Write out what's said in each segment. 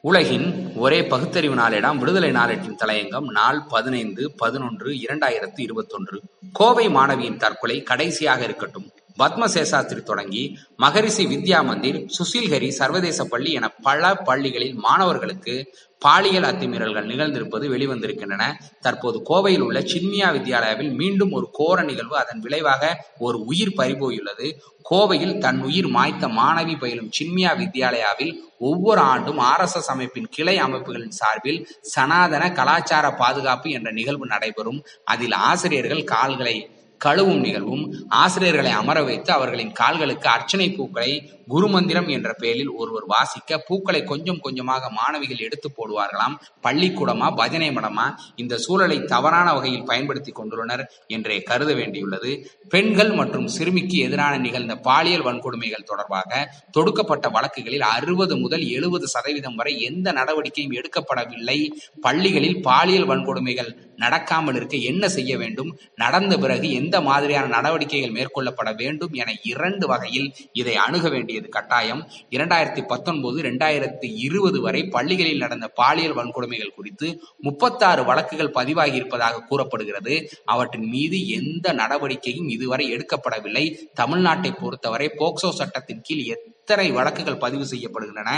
உலகின் ஒரே பகுத்தறிவு நாளேடாம் விடுதலை நாளேட்டின் தலையங்கம் நாள் பதினைந்து பதினொன்று இரண்டாயிரத்து இருபத்தொன்று. கோவை மாணவியின் தற்கொலை கடைசியாக இருக்கட்டும். பத்மசேஷாத்திரி தொடங்கி மகரிஷி வித்யா மந்திர் சுசில்ஹரி சர்வதேச பள்ளி என பல பள்ளிகளில் மாணவர்களுக்கு பாலியல் அத்துமீறல்கள் நிகழ்ந்திருப்பது வெளிவந்திருக்கின்றன. தற்போது கோவையில் உள்ள சின்மியா வித்யாலயாவில் மீண்டும் ஒரு கோர நிகழ்வு அதன் விளைவாக ஒரு உயிர் பறிபோயுள்ளது. கோவையில் தன் உயிர் மாய்த்த மாணவி பயிலும் சின்மியா வித்யாலயாவில் ஒவ்வொரு ஆண்டும் ஆர் எஸ் எஸ் அமைப்பின் கிளை அமைப்புகளின் சார்பில் சனாதன கலாச்சார பாதுகாப்பு என்ற நிகழ்வு நடைபெறும். அதில் ஆசிரியர்கள் கால்களை கழுவும் நிகழ்வும் ஆசிரியர்களை அமர வைத்து அவர்களின் கால்களுக்கு அர்ச்சனை பூக்களை குருமந்திரம் என்ற பெயரில் ஒருவர் வாசிக்க பூக்களை கொஞ்சம் கொஞ்சமாக மாணவிகள் எடுத்து போடுவார்களாம். பள்ளிக்கூடமா பஜனை மடமா இந்த சூழலை தவறான வகையில் பயன்படுத்தி கொண்டுள்ளனர் என்றே கருத வேண்டியுள்ளது. பெண்கள் மற்றும் சிறுமிக்கு எதிரான நிகழ்ந்த பாலியல் வன்கொடுமைகள் தொடர்பாக தொடுக்கப்பட்ட வழக்குகளில் அறுபது முதல் எழுபது சதவீதம் வரை எந்த நடவடிக்கையும் எடுக்கப்படவில்லை. பள்ளிகளில் பாலியல் வன்கொடுமைகள் நடக்காமல் இருக்க என்ன செய்ய வேண்டும்? நடந்த பிறகு எந்த மாதிரியான நடவடிக்கைகள் மேற்கொள்ளப்பட வேண்டும் என இரண்டு வகையில் இதை அணுக வேண்டியது கட்டாயம். இரண்டாயிரத்தி பத்தொன்பது இரண்டாயிரத்தி இருபது வரை பள்ளிகளில் நடந்த பாலியல் வன்கொடுமைகள் குறித்து முப்பத்தாறு வழக்குகள் பதிவாகி இருப்பதாக கூறப்படுகிறது. அவற்றின் மீது எந்த நடவடிக்கையும் இதுவரை எடுக்கப்படவில்லை. தமிழ்நாட்டை பொறுத்தவரை போக்சோ சட்டத்தின் கீழ் எத்தனை வழக்குகள் பதிவு செய்யப்படுகின்றன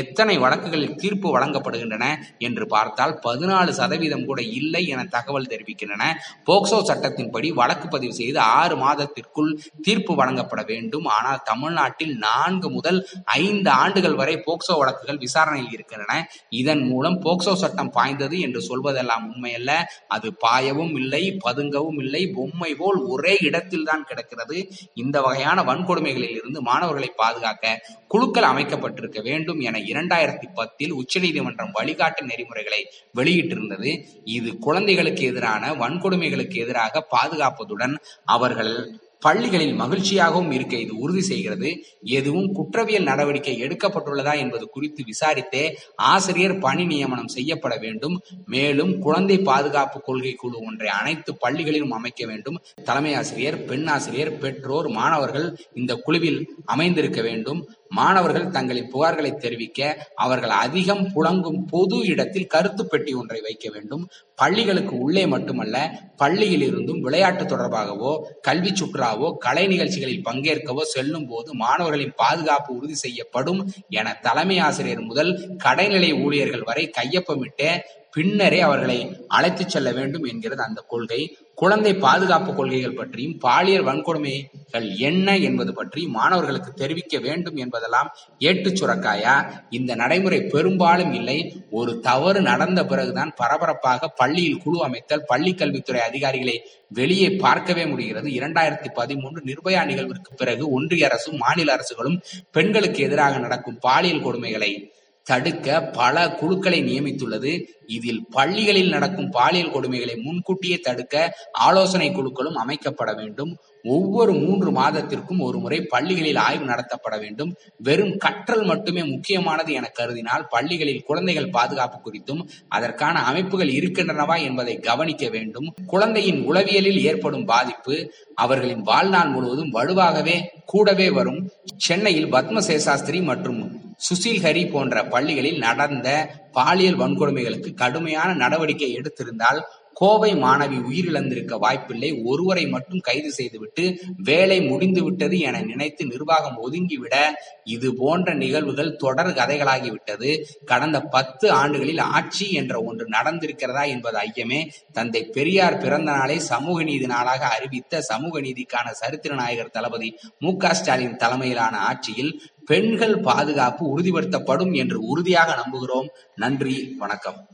எத்தனை வழக்குகளில் தீர்ப்பு வழங்கப்படுகின்றன என்று பார்த்தால் பதினாலு சதவீதம் கூட இல்லை என தகவல் தெரிவிக்கின்றன. போக்சோ சட்டத்தின்படி வழக்கு பதிவு செய்து ஆறு மாதத்திற்குள் தீர்ப்பு வழங்கப்பட வேண்டும். ஆனால் தமிழ்நாட்டில் நான்கு முதல் ஐந்து ஆண்டுகள் வரை போக்சோ வழக்குகள் விசாரணையில் இருக்கின்றன. இதன் மூலம் போக்சோ சட்டம் பாய்ந்தது என்று சொல்வதெல்லாம் உண்மையல்ல. அது பாயவும் இல்லை பதுங்கவும் இல்லை. பொம்மை போல் ஒரே இடத்தில் தான் கிடக்கிறது. இந்த வகையான வன்கொடுமைகளில் இருந்து மாணவர்களை பாதுகாக்க குழுக்கள் அமைக்கப்பட்டிருக்க வேண்டும் என இரண்டாயிரத்தி பத்தில் உச்சநீதிமன்றம் வழிகாட்டு நெறிமுறைகளை வெளியிட்டிருந்தது. இது குழந்தைகளுக்கு எதிரான வன்கொடுமைகளுக்கு எதிராக பாதுகாப்பதுடன் அவர்கள் பள்ளிகளில் மகிழ்ச்சியாகவும் இருக்க இது உறுதி செய்கிறது. எதுவும் குற்றவியல் நடவடிக்கை எடுக்கப்பட்டுள்ளதா என்பது குறித்து விசாரித்தே ஆசிரியர் பணி நியமனம் செய்யப்பட வேண்டும். மேலும் குழந்தை பாதுகாப்பு கொள்கை குழு ஒன்றை அனைத்து பள்ளிகளிலும் அமைக்க வேண்டும். தலைமை ஆசிரியர் பெண் ஆசிரியர் பெற்றோர் மாணவர்கள் இந்த குழுவில் அமைந்திருக்க வேண்டும். மாணவர்கள் தங்களின் புகார்களை தெரிவிக்க அவர்கள் அதிகம் புழங்கும் பொது இடத்தில் கருத்து பெட்டி ஒன்றை வைக்க வேண்டும். பள்ளிகளுக்கு உள்ளே மட்டுமல்ல பள்ளியில் இருந்தும் விளையாட்டு தொடர்பாகவோ கல்வி சுற்றாவோ கலை நிகழ்ச்சிகளில் பங்கேற்கவோ செல்லும் போது மாணவர்களின் பாதுகாப்பு உறுதி செய்யப்படும் என தலைமை ஆசிரியர் முதல் கடைநிலை ஊழியர்கள் வரை கையொப்பமிட்டு பின்னரே அவர்களை அழைத்துச் செல்ல வேண்டும் என்கிறது அந்த கொள்கை. குழந்தை பாதுகாப்பு கொள்கைகள் பற்றியும் பாலியல் வன்கொடுமைகள் என்ன என்பது பற்றி மாணவர்களுக்கு தெரிவிக்க வேண்டும் என்பதெல்லாம் ஏட்டு சுரக்காயா? இந்த நடைமுறை பெரும்பாலும் இல்லை. ஒரு தவறு நடந்த பிறகுதான் பரபரப்பாக பள்ளியில் குழு அமைத்தல் பள்ளி கல்வித்துறை அதிகாரிகளை வெளியே பார்க்கவே முடிகிறது. இரண்டாயிரத்தி பதிமூன்று நிர்பயா நிகழ்விற்கு பிறகு ஒன்றிய அரசும் மாநில அரசுகளும் பெண்களுக்கு எதிராக நடக்கும் பாலியல் கொடுமைகளை தடுக்க பல குழுக்களை நியமித்துள்ளது. இதில் பள்ளிகளில் நடக்கும் பாலியல் கொடுமைகளை முன்கூட்டியே தடுக்க ஆலோசனை குழுக்களும் அமைக்கப்பட வேண்டும். ஒவ்வொரு மூன்று மாதத்திற்கும் ஒரு முறை பள்ளிகளில் ஆய்வு நடத்தப்பட வேண்டும். வெறும் கற்றல் மட்டுமே முக்கியமானது என கருதினால் பள்ளிகளில் குழந்தைகள் பாதுகாப்பு குறித்தும் அதற்கான அமைப்புகள் இருக்கின்றனவா என்பதை கவனிக்க வேண்டும். குழந்தையின் உளவியலில் ஏற்படும் பாதிப்பு அவர்களின் வாழ்நாள் முழுவதும் வலுவாகவே கூடவே வரும். சென்னையில் பத்ம சேஷாஸ்திரி மற்றும் சுசில் ஹரி போன்ற பள்ளிகளில் நடந்த பாலியல் வன்கொடுமைகளுக்கு கடுமையான நடவடிக்கை எடுத்திருந்தால் கோவை மாணவி உயிரிழந்திருக்க வாய்ப்பில்லை. ஒருவரை மட்டும் கைது செய்துவிட்டு வேலை முடிந்துவிட்டது என நினைத்து நிர்வாகம் ஒதுங்கிவிட இது போன்ற நிகழ்வுகள் தொடர் கதைகளாகிவிட்டது. கடந்த பத்து ஆண்டுகளில் ஆட்சி என்ற ஒன்று நடந்திருக்கிறதா என்பது ஐயமே. தந்தை பெரியார் பிறந்த நாளை சமூக நீதி நாளாக அறிவித்த சமூக நீதிக்கான சரித்திர நாயகர் தளபதி மு ஸ்டாலின் தலைமையிலான ஆட்சியில் பெண்கள் பாதுகாப்பு உறுதிப்படுத்தப்படும் என்று உறுதியாக நம்புகிறோம். நன்றி வணக்கம்.